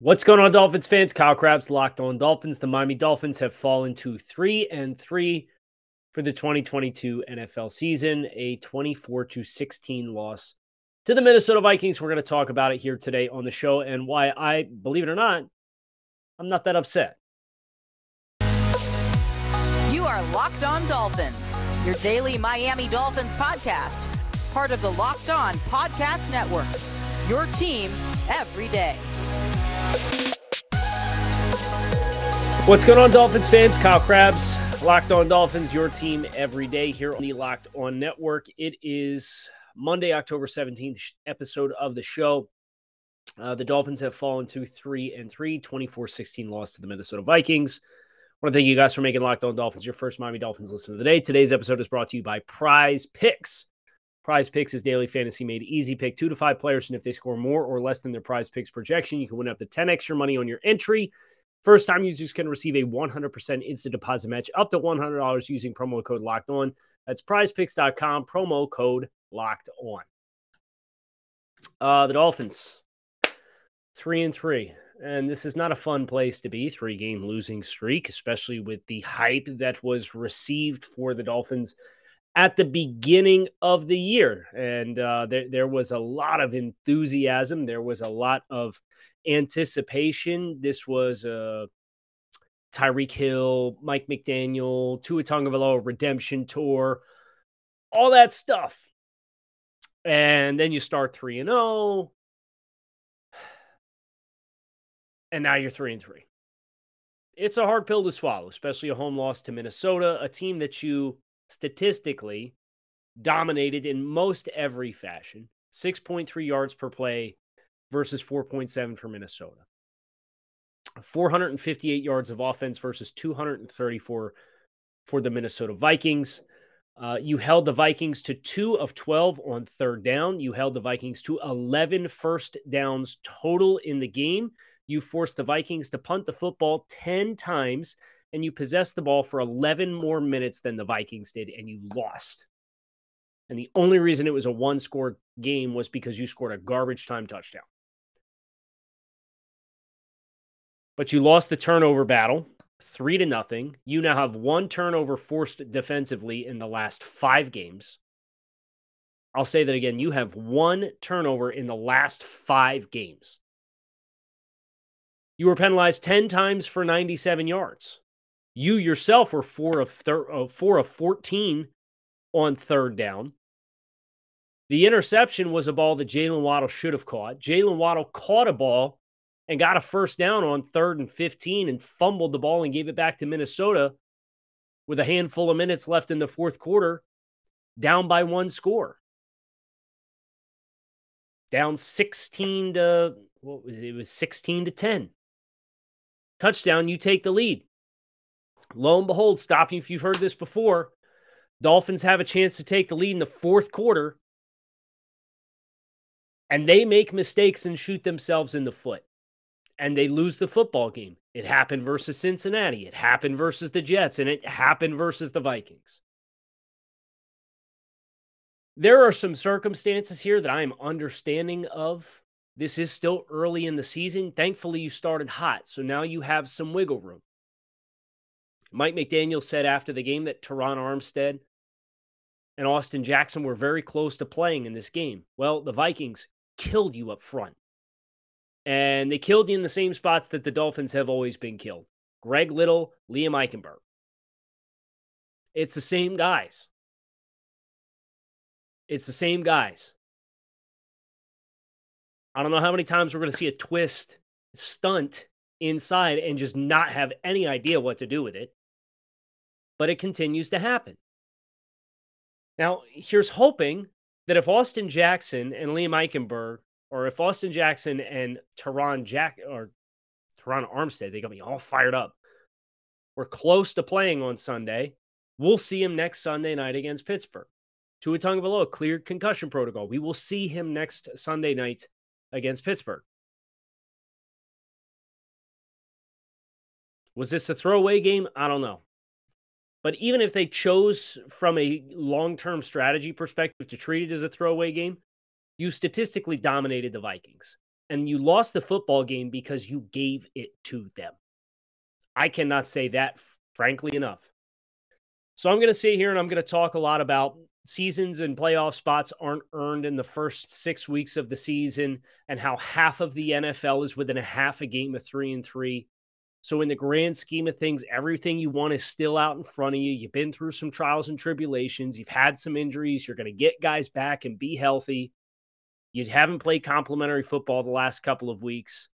What's going on, Dolphins fans? Kyle Crabbs locked on Dolphins. The Miami Dolphins have fallen to three and three for the 2022 NFL season, a 24 to 16 loss to the Minnesota Vikings. We're going to talk about it here today on the show and why I, believe it or not, I'm not that upset. You are Locked On Dolphins, your daily Miami Dolphins podcast, part of the Locked On Podcast Network. Your team every day. What's going on, Dolphins fans? Kyle Crabbs, Locked On Dolphins, your team every day here on the Locked On Network. It is Monday, October 17th episode of the show. Uh, the Dolphins have fallen to 3 and 3, 24 16 loss to the Minnesota Vikings. I want to thank you guys for making Locked On Dolphins your first Miami Dolphins listen of the day. Today's episode is brought to you by Prize Picks. Prize Picks is daily fantasy made easy. Pick two to five players, and if they score more or less than their Prize Picks projection, you can win up to 10 extra money on your entry. First time users can receive a 100% instant deposit match up to $100 using promo code locked on. That's prizepicks.com, promo code locked on. Uh, the Dolphins, three and three. And this is not a fun place to be, three game losing streak, especially with the hype that was received for the Dolphins at the beginning of the year. And uh, there, there was a lot of enthusiasm. There was a lot of anticipation. This was a Tyreek Hill, Mike McDaniel, Tua Tagovailoa redemption tour, all that stuff. And then you start 3 and 0. And now you're 3 and 3. It's a hard pill to swallow, especially a home loss to Minnesota, a team that you statistically dominated in most every fashion. 6.3 yards per play versus 4.7 for Minnesota. 458 yards of offense versus 234 for the Minnesota Vikings. Uh, you held the Vikings to two of 12 on third down. You held the Vikings to 11 first downs total in the game. You forced the Vikings to punt the football 10 times, and you possessed the ball for 11 more minutes than the Vikings did, and you lost. And the only reason it was a one score game was because you scored a garbage time touchdown. but you lost the turnover battle three to nothing. You now have one turnover forced defensively in the last five games. I'll say that again. You have one turnover in the last five games. You were penalized 10 times for 97 yards. You yourself were four of, thir- uh, four of 14 on third down. The interception was a ball that Jaylen Waddle should have caught. Jaylen Waddle caught a ball and got a first down on third and 15 and fumbled the ball and gave it back to Minnesota with a handful of minutes left in the fourth quarter, down by one score. Down 16 to what was it? it was 16 to 10. Touchdown, you take the lead. Lo and behold, stopping if you've heard this before, Dolphins have a chance to take the lead in the fourth quarter. And they make mistakes and shoot themselves in the foot and they lose the football game. It happened versus Cincinnati. It happened versus the Jets, and it happened versus the Vikings. There are some circumstances here that I am understanding of. This is still early in the season. Thankfully, you started hot, so now you have some wiggle room. Mike McDaniel said after the game that Terron Armstead and Austin Jackson were very close to playing in this game. Well, the Vikings killed you up front and they killed you in the same spots that the Dolphins have always been killed. Greg Little, Liam Eichenberg. It's the same guys. It's the same guys. I don't know how many times we're going to see a twist stunt inside and just not have any idea what to do with it. But it continues to happen. Now, here's hoping that if Austin Jackson and Liam Eichenberg or if Austin Jackson and Terron Jack or Terron Armstead, they got me all fired up. We're close to playing on Sunday. We'll see him next Sunday night against Pittsburgh. Tua Tagovailoa cleared concussion protocol. We will see him next Sunday night against Pittsburgh. Was this a throwaway game? I don't know. But even if they chose from a long term strategy perspective to treat it as a throwaway game, you statistically dominated the Vikings. and you lost the football game because you gave it to them. I cannot say that frankly enough. So I'm going to sit here and I'm going to talk a lot about seasons and playoff spots aren't earned in the first six weeks of the season and how half of the NFL is within a half a game of three and three. So, in the grand scheme of things, everything you want is still out in front of you. You've been through some trials and tribulations. You've had some injuries. You're going to get guys back and be healthy. You haven't played complementary football the last couple of weeks.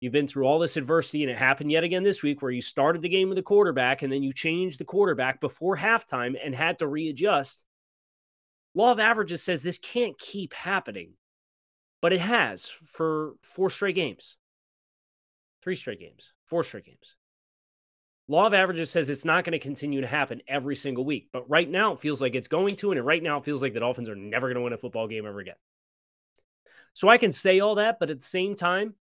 You've been through all this adversity, and it happened yet again this week where you started the game with a quarterback and then you changed the quarterback before halftime and had to readjust. Law of averages says this can't keep happening, but it has for four straight games, three straight games, four straight games. Law of averages says it's not going to continue to happen every single week, but right now it feels like it's going to, and right now it feels like the Dolphins are never going to win a football game ever again. So I can say all that, but at the same time,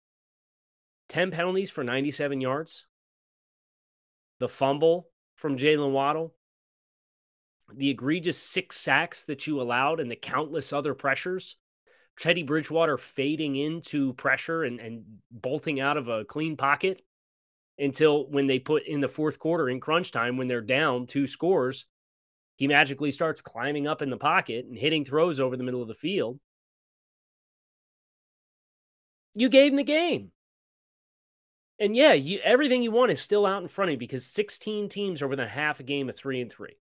10 penalties for 97 yards, the fumble from Jaylen Waddle, the egregious six sacks that you allowed, and the countless other pressures. Teddy Bridgewater fading into pressure and, and bolting out of a clean pocket until when they put in the fourth quarter in crunch time, when they're down two scores, he magically starts climbing up in the pocket and hitting throws over the middle of the field. You gave him the game. And yeah, you, everything you want is still out in front of you because 16 teams are within half a game of three and three.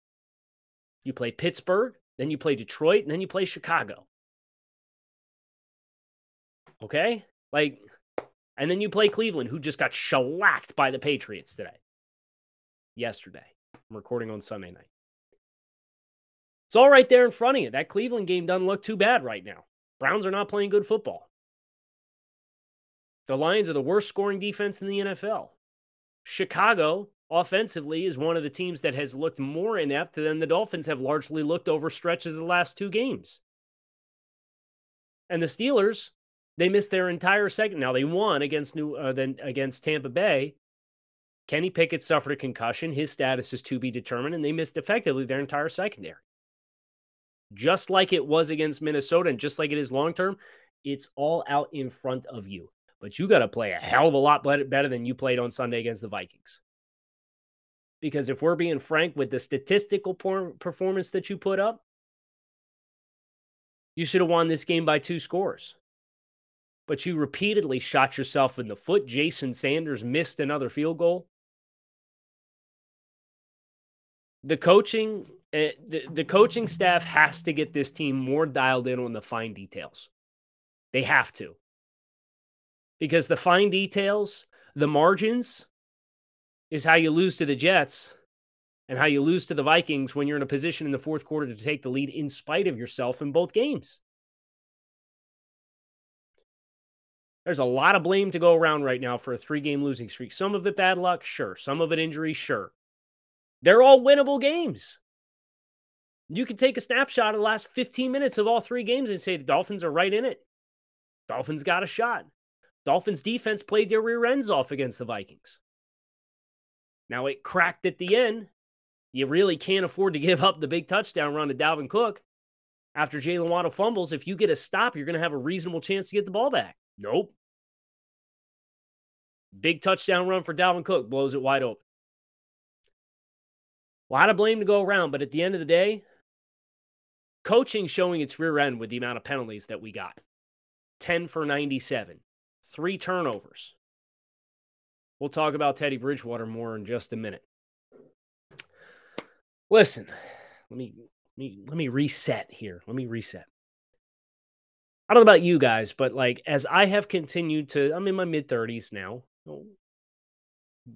You play Pittsburgh, then you play Detroit, and then you play Chicago. Okay? Like, and then you play Cleveland, who just got shellacked by the Patriots today. Yesterday. I'm recording on Sunday night. It's all right there in front of you. That Cleveland game doesn't look too bad right now. Browns are not playing good football. The Lions are the worst scoring defense in the NFL. Chicago, offensively, is one of the teams that has looked more inept than the Dolphins have largely looked over stretches of the last two games. And the Steelers, they missed their entire second. Now they won against New uh, then against Tampa Bay. Kenny Pickett suffered a concussion. His status is to be determined, and they missed effectively their entire secondary. Just like it was against Minnesota, and just like it is long term, it's all out in front of you but you got to play a hell of a lot better than you played on Sunday against the Vikings. Because if we're being frank with the statistical performance that you put up, you should have won this game by two scores. But you repeatedly shot yourself in the foot. Jason Sanders missed another field goal. The coaching, uh, the, the coaching staff has to get this team more dialed in on the fine details. They have to because the fine details, the margins, is how you lose to the Jets and how you lose to the Vikings when you're in a position in the fourth quarter to take the lead in spite of yourself in both games. There's a lot of blame to go around right now for a three game losing streak. Some of it bad luck, sure. Some of it injury, sure. They're all winnable games. You could take a snapshot of the last 15 minutes of all three games and say the Dolphins are right in it. Dolphins got a shot. Dolphins defense played their rear ends off against the Vikings. Now it cracked at the end. You really can't afford to give up the big touchdown run to Dalvin Cook after Jaylen Waddle fumbles. If you get a stop, you're going to have a reasonable chance to get the ball back. Nope. Big touchdown run for Dalvin Cook blows it wide open. A lot of blame to go around, but at the end of the day, coaching showing its rear end with the amount of penalties that we got 10 for 97 three turnovers. We'll talk about Teddy Bridgewater more in just a minute. Listen, let me let me let me reset here. Let me reset. I don't know about you guys, but like as I have continued to, I'm in my mid 30s now,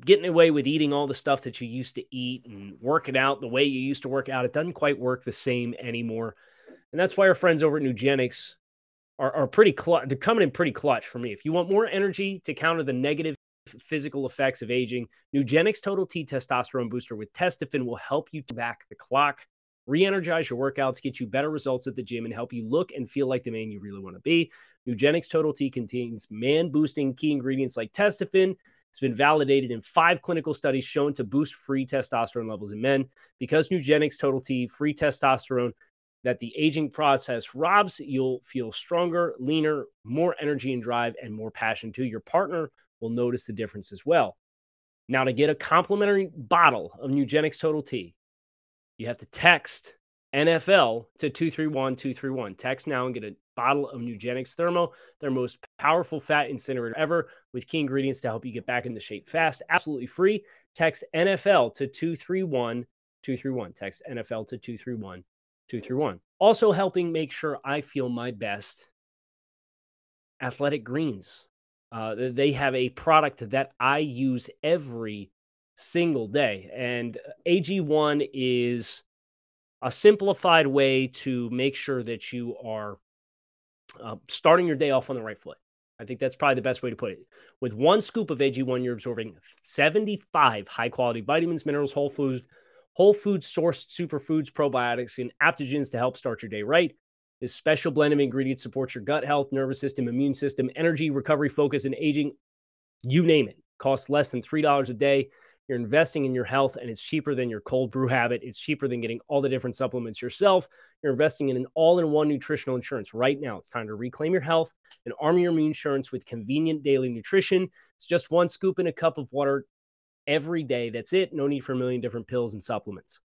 getting away with eating all the stuff that you used to eat and working out the way you used to work out, it doesn't quite work the same anymore. And that's why our friends over at Nugenix are, are pretty clutch. They're coming in pretty clutch for me. If you want more energy to counter the negative physical effects of aging, Nugenix Total T Testosterone Booster with Testofen will help you back the clock, re-energize your workouts, get you better results at the gym, and help you look and feel like the man you really want to be. Nugenix Total T contains man-boosting key ingredients like Testofen. It's been validated in five clinical studies shown to boost free testosterone levels in men. Because Nugenix Total T, free testosterone that the aging process robs, you'll feel stronger, leaner, more energy and drive, and more passion too. Your partner will notice the difference as well. Now, to get a complimentary bottle of Nugenix Total T, you have to text NFL to 231 231. Text now and get a bottle of Nugenix Thermo, their most powerful fat incinerator ever, with key ingredients to help you get back into shape fast. Absolutely free. Text NFL to 231 231. Text NFL to 231 231. Also helping make sure I feel my best. Athletic Greens. Uh, they have a product that I use every single day. And AG1 is a simplified way to make sure that you are uh, starting your day off on the right foot. I think that's probably the best way to put it. With one scoop of AG1, you're absorbing 75 high quality vitamins, minerals, whole foods, whole food sourced superfoods, probiotics, and adaptogens to help start your day right. This special blend of ingredients supports your gut health, nervous system, immune system, energy, recovery, focus, and aging. You name it. Costs less than $3 a day. You're investing in your health, and it's cheaper than your cold brew habit. It's cheaper than getting all the different supplements yourself. You're investing in an all in one nutritional insurance right now. It's time to reclaim your health and arm your immune insurance with convenient daily nutrition. It's just one scoop in a cup of water every day. That's it. No need for a million different pills and supplements.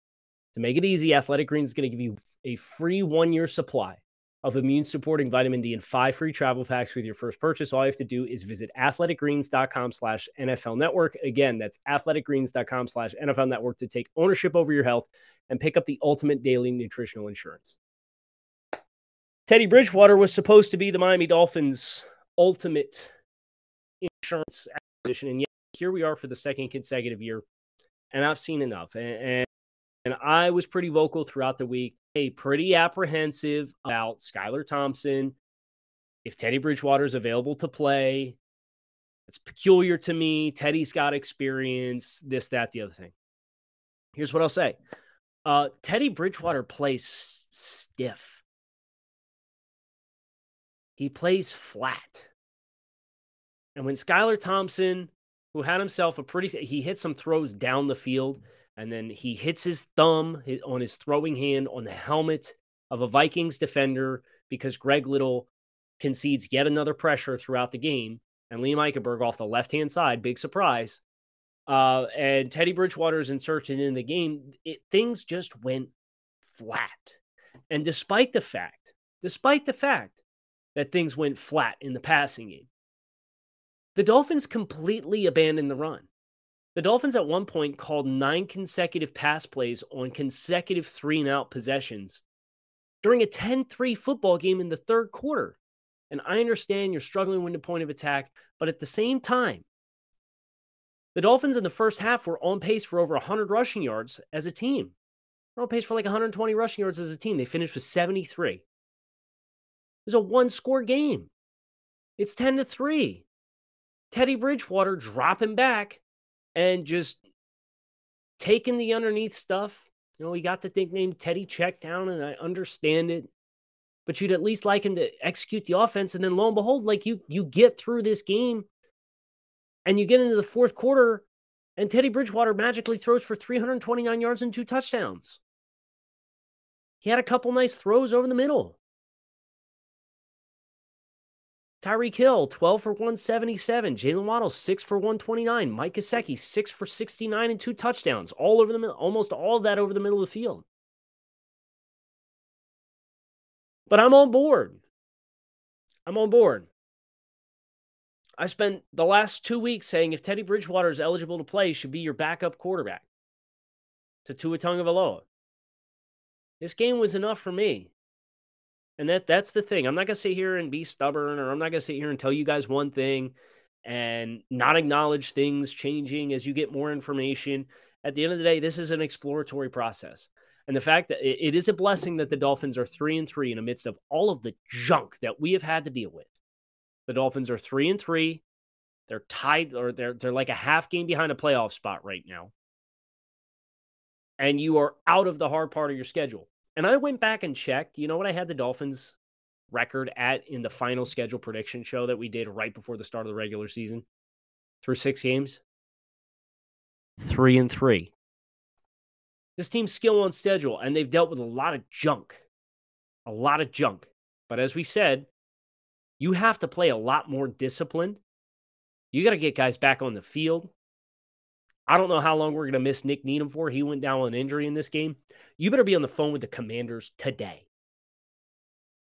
To make it easy, Athletic Greens is going to give you a free one year supply of immune supporting vitamin D and five free travel packs with your first purchase. All you have to do is visit athleticgreens.com slash NFL network. Again, that's athleticgreens.com slash NFL network to take ownership over your health and pick up the ultimate daily nutritional insurance. Teddy Bridgewater was supposed to be the Miami Dolphins' ultimate insurance acquisition. And yet here we are for the second consecutive year. And I've seen enough. And, and, and I was pretty vocal throughout the week pretty apprehensive about Skylar Thompson. If Teddy Bridgewater is available to play, it's peculiar to me. Teddy's got experience, this, that, the other thing. Here's what I'll say uh, Teddy Bridgewater plays stiff, he plays flat. And when Skylar Thompson, who had himself a pretty, he hit some throws down the field and then he hits his thumb on his throwing hand on the helmet of a Vikings defender because Greg Little concedes yet another pressure throughout the game. And Liam Eichenberg off the left hand side, big surprise. Uh, and Teddy Bridgewater is inserted in the game. It, things just went flat. And despite the fact, despite the fact that things went flat in the passing game, the Dolphins completely abandoned the run. The Dolphins at one point called nine consecutive pass plays on consecutive three and out possessions during a 10 3 football game in the third quarter. And I understand you're struggling with the point of attack, but at the same time, the Dolphins in the first half were on pace for over 100 rushing yards as a team. They're on pace for like 120 rushing yards as a team. They finished with 73. It was a one score game. It's 10 to 3. Teddy Bridgewater dropping back and just taking the underneath stuff. You know, he got the nickname Teddy check down, and I understand it. But you'd at least like him to execute the offense. And then lo and behold, like you you get through this game and you get into the fourth quarter, and Teddy Bridgewater magically throws for 329 yards and two touchdowns. He had a couple nice throws over the middle. Tyreek Hill, 12 for 177. Jaylen Waddle, 6 for 129. Mike Gesicki, 6 for 69 and two touchdowns. All over the middle, almost all that over the middle of the field. But I'm on board. I'm on board. I spent the last two weeks saying if Teddy Bridgewater is eligible to play, should be your backup quarterback to Tua Tagovailoa. This game was enough for me. And that that's the thing. I'm not gonna sit here and be stubborn, or I'm not gonna sit here and tell you guys one thing and not acknowledge things changing as you get more information. At the end of the day, this is an exploratory process. And the fact that it is a blessing that the Dolphins are three and three in the midst of all of the junk that we have had to deal with. The Dolphins are three and three. They're tied, or they're they're like a half game behind a playoff spot right now. And you are out of the hard part of your schedule. And I went back and checked. You know what I had the Dolphins record at in the final schedule prediction show that we did right before the start of the regular season through six games? Three and three. This team's skill on schedule, and they've dealt with a lot of junk. a lot of junk. But as we said, you have to play a lot more disciplined. You got to get guys back on the field. I don't know how long we're going to miss Nik Needham for. He went down with an injury in this game. You better be on the phone with the commanders today.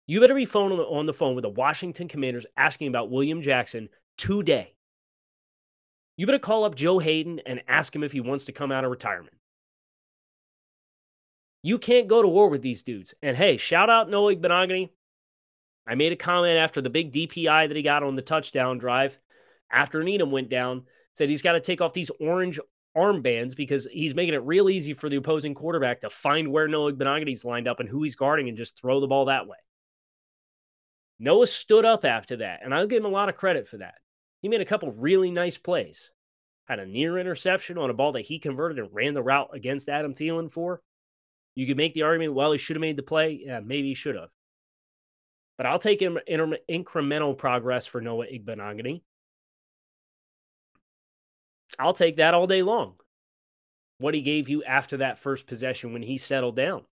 You better be phone on the phone with the Washington Commanders asking about William Jackson today. You better call up Joe Haden and ask him if he wants to come out of retirement. You can't go to war with these dudes. And hey, shout out Noah Igbinoghene. I made a comment after the big DPI that he got on the touchdown drive after Needham went down, said he's got to take off these orange armbands because he's making it real easy for the opposing quarterback to find where Noah Igbinoghene's lined up and who he's guarding and just throw the ball that way. Noah stood up after that, and I'll give him a lot of credit for that. He made a couple really nice plays. Had a near interception on a ball that he converted and ran the route against Adam Thielen for. You could make the argument, well, he should have made the play. Yeah, maybe he should have. But I'll take him incremental progress for Noah Igbinoghene. I'll take that all day long. What he gave you after that first possession when he settled down.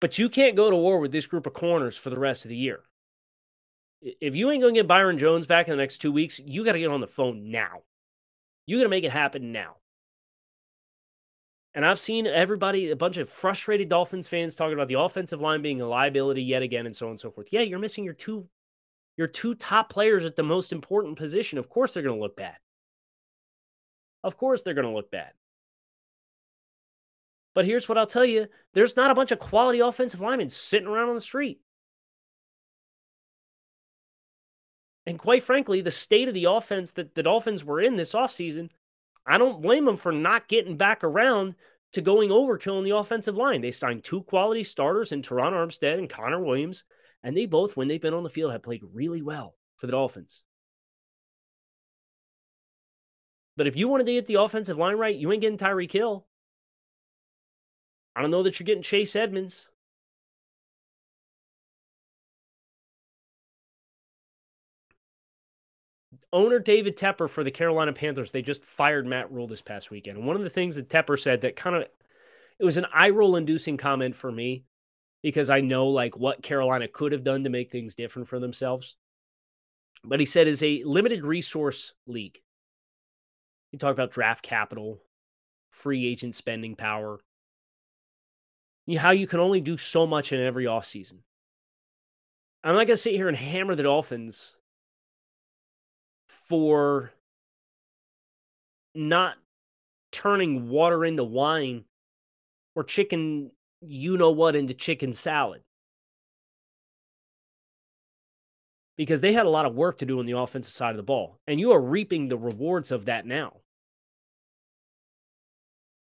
But you can't go to war with this group of corners for the rest of the year. If you ain't going to get Byron Jones back in the next two weeks, you got to get on the phone now. You got to make it happen now. And I've seen everybody, a bunch of frustrated Dolphins fans talking about the offensive line being a liability yet again and so on and so forth. Yeah, you're missing your two your two top players at the most important position. Of course they're going to look bad. Of course they're going to look bad. But here's what I'll tell you there's not a bunch of quality offensive linemen sitting around on the street. And quite frankly, the state of the offense that the Dolphins were in this offseason, I don't blame them for not getting back around to going overkill in the offensive line. They signed two quality starters in Terron Armstead and Connor Williams. And they both, when they've been on the field, have played really well for the Dolphins. But if you wanted to get the offensive line right, you ain't getting Tyreek Hill. I don't know that you're getting Chase Edmonds. Owner David Tepper for the Carolina Panthers, they just fired Matt Rhule this past weekend. And one of the things that Tepper said that kind of it was an eye roll inducing comment for me because I know like what Carolina could have done to make things different for themselves. But he said is a limited resource league. He talked about draft capital, free agent spending power, how you can only do so much in every offseason. I'm not going to sit here and hammer the Dolphins for not turning water into wine or chicken you know what into chicken salad. Because they had a lot of work to do on the offensive side of the ball. And you are reaping the rewards of that now.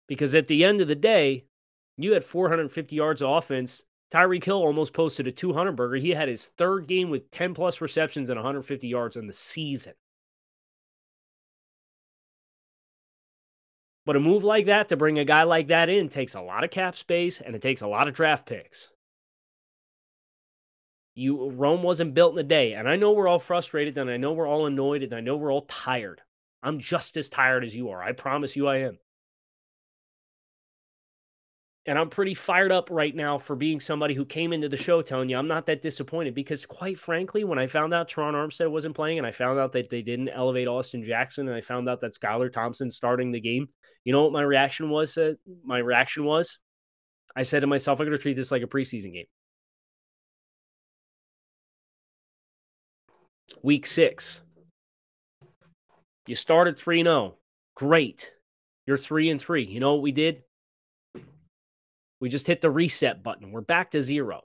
Because at the end of the day, you had 450 yards of offense. Tyreek Hill almost posted a 200 burger. He had his third game with 10 plus receptions and 150 yards in the season. But a move like that to bring a guy like that in takes a lot of cap space and it takes a lot of draft picks. You Rome wasn't built in a day, and I know we're all frustrated, and I know we're all annoyed, and I know we're all tired. I'm just as tired as you are. I promise you I am. And I'm pretty fired up right now for being somebody who came into the show telling you I'm not that disappointed because, quite frankly, when I found out Terron Armstead wasn't playing and I found out that they didn't elevate Austin Jackson and I found out that Skylar Thompson starting the game, you know what my reaction was? Uh, my reaction was I said to myself, I'm going to treat this like a preseason game. Week six. You started 3 0. Great. You're 3 and 3. You know what we did? We just hit the reset button. We're back to zero.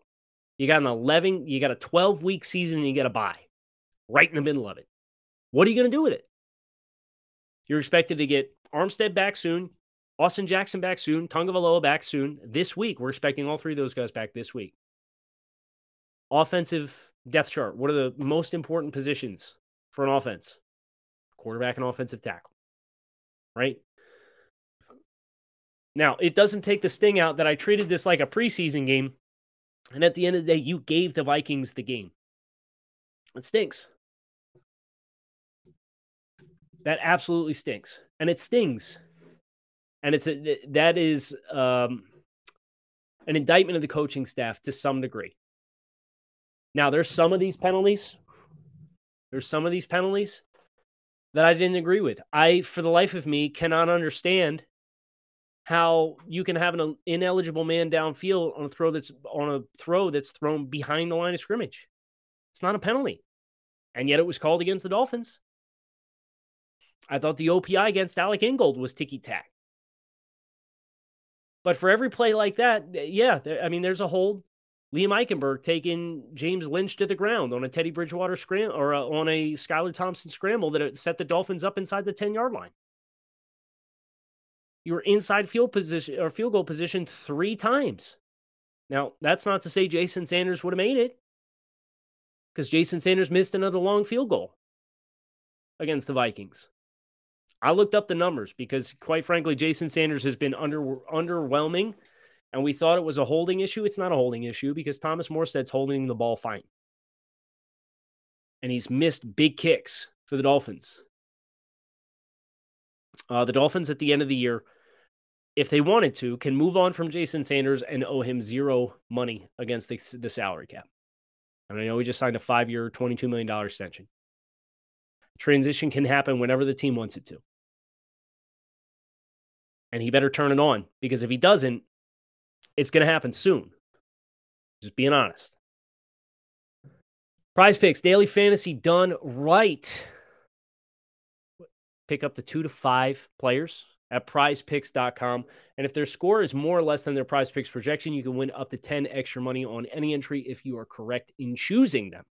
You got an 11, you got a 12 week season and you get a bye right in the middle of it. What are you going to do with it? You're expected to get Armstead back soon, Austin Jackson back soon, Tagovailoa back soon. This week, we're expecting all three of those guys back this week. Offensive depth chart. What are the most important positions for an offense? Quarterback and offensive tackle. Right? Now, it doesn't take the sting out that I treated this like a preseason game. And at the end of the day, you gave the Vikings the game. It stinks. That absolutely stinks. And it stings. And it's a, that is um an indictment of the coaching staff to some degree. Now, there's some of these penalties. There's some of these penalties that I didn't agree with. I, for the life of me, cannot understand how you can have an ineligible man downfield on a throw that's on a throw that's thrown behind the line of scrimmage. It's not a penalty. And yet it was called against the Dolphins. I thought the OPI against Alec Ingold was ticky tack. But for every play like that, eh, yeah, I mean, there's a hold. Liam Eichenberg taking James Lynch to the ground on a Teddy Bridgewater scramble or a, on a Skylar Thompson scramble that set the Dolphins up inside the 10 yard line. You were inside field position or field goal position three times. Now, that's not to say Jason Sanders would have made it because Jason Sanders missed another long field goal against the Vikings. I looked up the numbers because, quite frankly, Jason Sanders has been under underwhelming, and we thought it was a holding issue. It's not a holding issue because Thomas Morstead's holding the ball fine, and he's missed big kicks for the Dolphins. Uh, the Dolphins at the end of the year, if they wanted to, can move on from Jason Sanders and owe him zero money against the, the salary cap. And I know he just signed a five year, $22 million extension. Transition can happen whenever the team wants it to and he better turn it on because if he doesn't, it's going to happen soon. Just being honest. Prize picks, daily fantasy done right. Pick up the two to five players at prizepicks.com. And if their score is more or less than their prize picks projection, you can win up to 10 extra money on any entry if you are correct in choosing them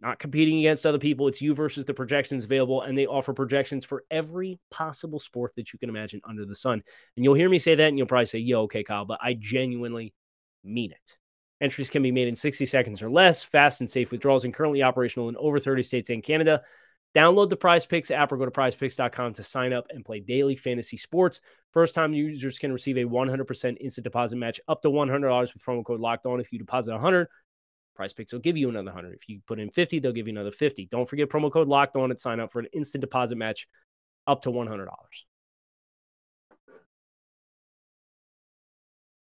not competing against other people. It's you versus the projections available, and they offer projections for every possible sport that you can imagine under the sun. And you'll hear me say that, and you'll probably say, "Yo, okay, Kyle," but I genuinely mean it. Entries can be made in 60 seconds or less, fast and safe withdrawals, and currently operational in over 30 states and Canada. Download the Prize Picks app or go to prizepicks.com to sign up and play daily fantasy sports. First time users can receive a 100% instant deposit match up to $100 with promo code locked on. If you deposit 100, Prize Picks will give you another 100. If you put in 50, they'll give you another 50. Don't forget promo code locked on and sign up for an instant deposit match up to $100.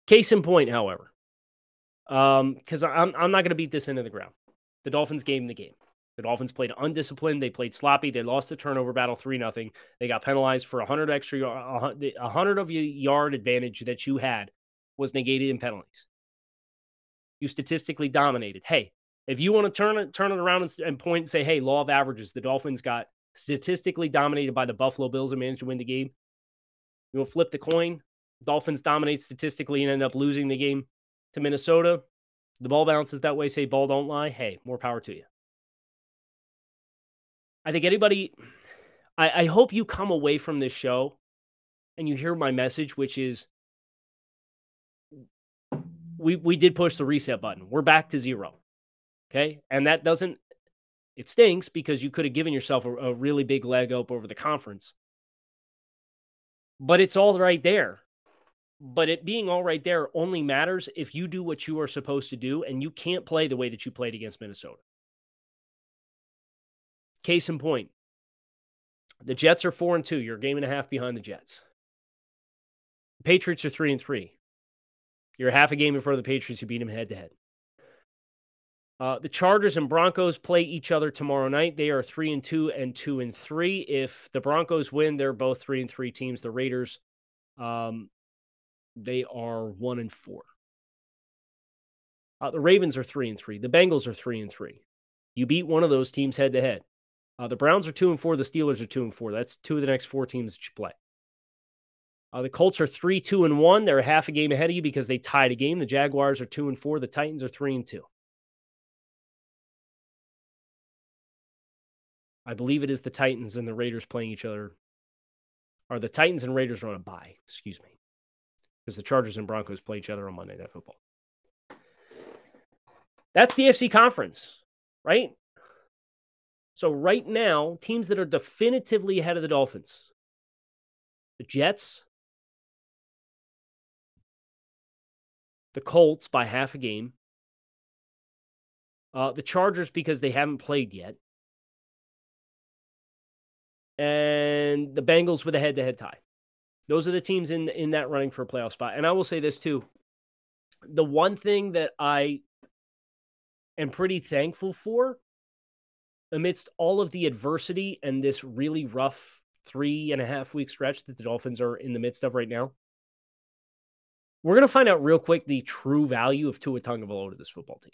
Case in point, however, because um, I'm, I'm not going to beat this into the ground. The Dolphins game the game. The Dolphins played undisciplined. They played sloppy. They lost the turnover battle 3 0. They got penalized for 100 extra, 100 of your yard advantage that you had was negated in penalties you statistically dominated. Hey, if you want to turn it turn it around and, and point and say, hey, law of averages, the Dolphins got statistically dominated by the Buffalo Bills and managed to win the game. You will flip the coin. Dolphins dominate statistically and end up losing the game to Minnesota. The ball bounces that way. Say ball don't lie. Hey, more power to you. I think anybody. I, I hope you come away from this show and you hear my message, which is we we did push the reset button. We're back to zero. Okay. And that doesn't it stinks because you could have given yourself a, a really big leg up over the conference. But it's all right there. But it being all right there only matters if you do what you are supposed to do and you can't play the way that you played against Minnesota. Case in point, the Jets are four and two. You're a game and a half behind the Jets. The Patriots are three and three. You're half a game in front of the Patriots. You beat them head to head. Uh, the Chargers and Broncos play each other tomorrow night. They are three and two and two and three. If the Broncos win, they're both three and three teams. The Raiders, um, they are one and four. Uh, the Ravens are three and three. The Bengals are three and three. You beat one of those teams head to head. Uh, the Browns are two and four. The Steelers are two and four. That's two of the next four teams that you play. Uh, the Colts are three, two, and one. They're half a game ahead of you because they tied a game. The Jaguars are two and four. The Titans are three and two. I believe it is the Titans and the Raiders playing each other. Or the Titans and Raiders are on a bye, excuse me. Because the Chargers and Broncos play each other on Monday Night Football. That's the FC conference, right? So, right now, teams that are definitively ahead of the Dolphins. The Jets, the Colts by half a game, uh, the Chargers because they haven't played yet, and the Bengals with a head-to-head tie. Those are the teams in in that running for a playoff spot. And I will say this too: the one thing that I am pretty thankful for amidst all of the adversity and this really rough three and a half week stretch that the Dolphins are in the midst of right now, we're going to find out real quick the true value of Tua Tagovailoa to this football team.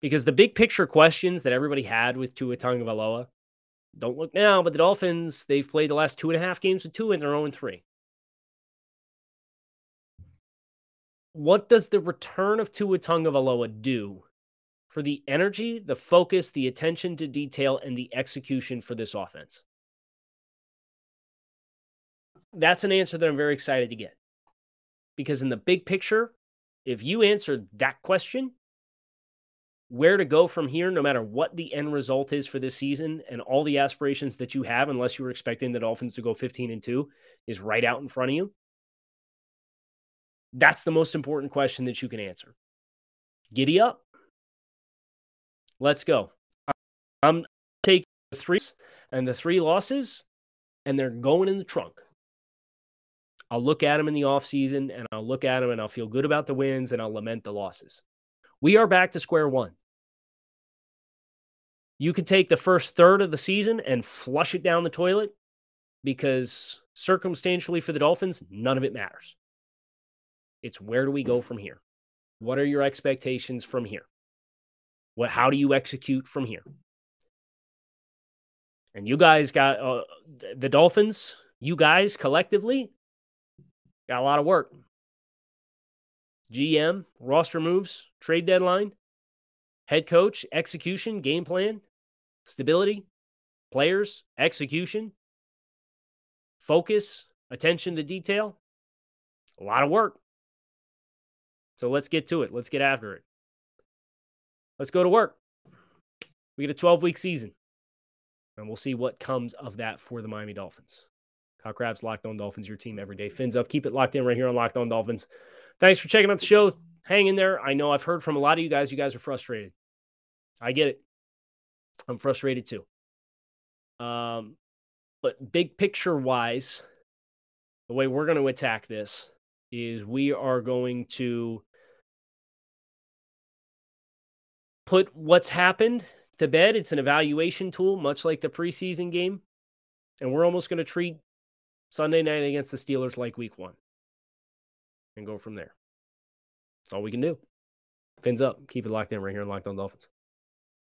Because the big picture questions that everybody had with Tua Tagovailoa, don't look now, but the Dolphins, they've played the last two and a half games with Tua and they're 0 3. What does the return of Tua Tagovailoa do for the energy, the focus, the attention to detail, and the execution for this offense? That's an answer that I'm very excited to get. Because in the big picture, if you answer that question, where to go from here, no matter what the end result is for this season and all the aspirations that you have, unless you were expecting the Dolphins to go 15 and 2, is right out in front of you. That's the most important question that you can answer. Giddy up. Let's go. I'm taking the three and the three losses, and they're going in the trunk. I'll look at them in the offseason and I'll look at them and I'll feel good about the wins and I'll lament the losses. We are back to square one. You could take the first third of the season and flush it down the toilet because circumstantially for the Dolphins, none of it matters. It's where do we go from here? What are your expectations from here? What how do you execute from here? And you guys got uh, the Dolphins, you guys collectively got a lot of work. GM, roster moves, trade deadline, head coach, execution, game plan, stability, players, execution, focus, attention to detail. A lot of work. So let's get to it. Let's get after it. Let's go to work. We get a 12 week season, and we'll see what comes of that for the Miami Dolphins. Crabbs, Locked On Dolphins, your team every day. Fins up. Keep it locked in right here on Locked On Dolphins. Thanks for checking out the show. Hang in there. I know I've heard from a lot of you guys. You guys are frustrated. I get it. I'm frustrated too. Um, but big picture wise, the way we're going to attack this is we are going to put what's happened to bed. It's an evaluation tool, much like the preseason game. And we're almost going to treat Sunday night against the Steelers like week one and go from there. That's all we can do. Fins up. Keep it locked in right here on Locked On Dolphins.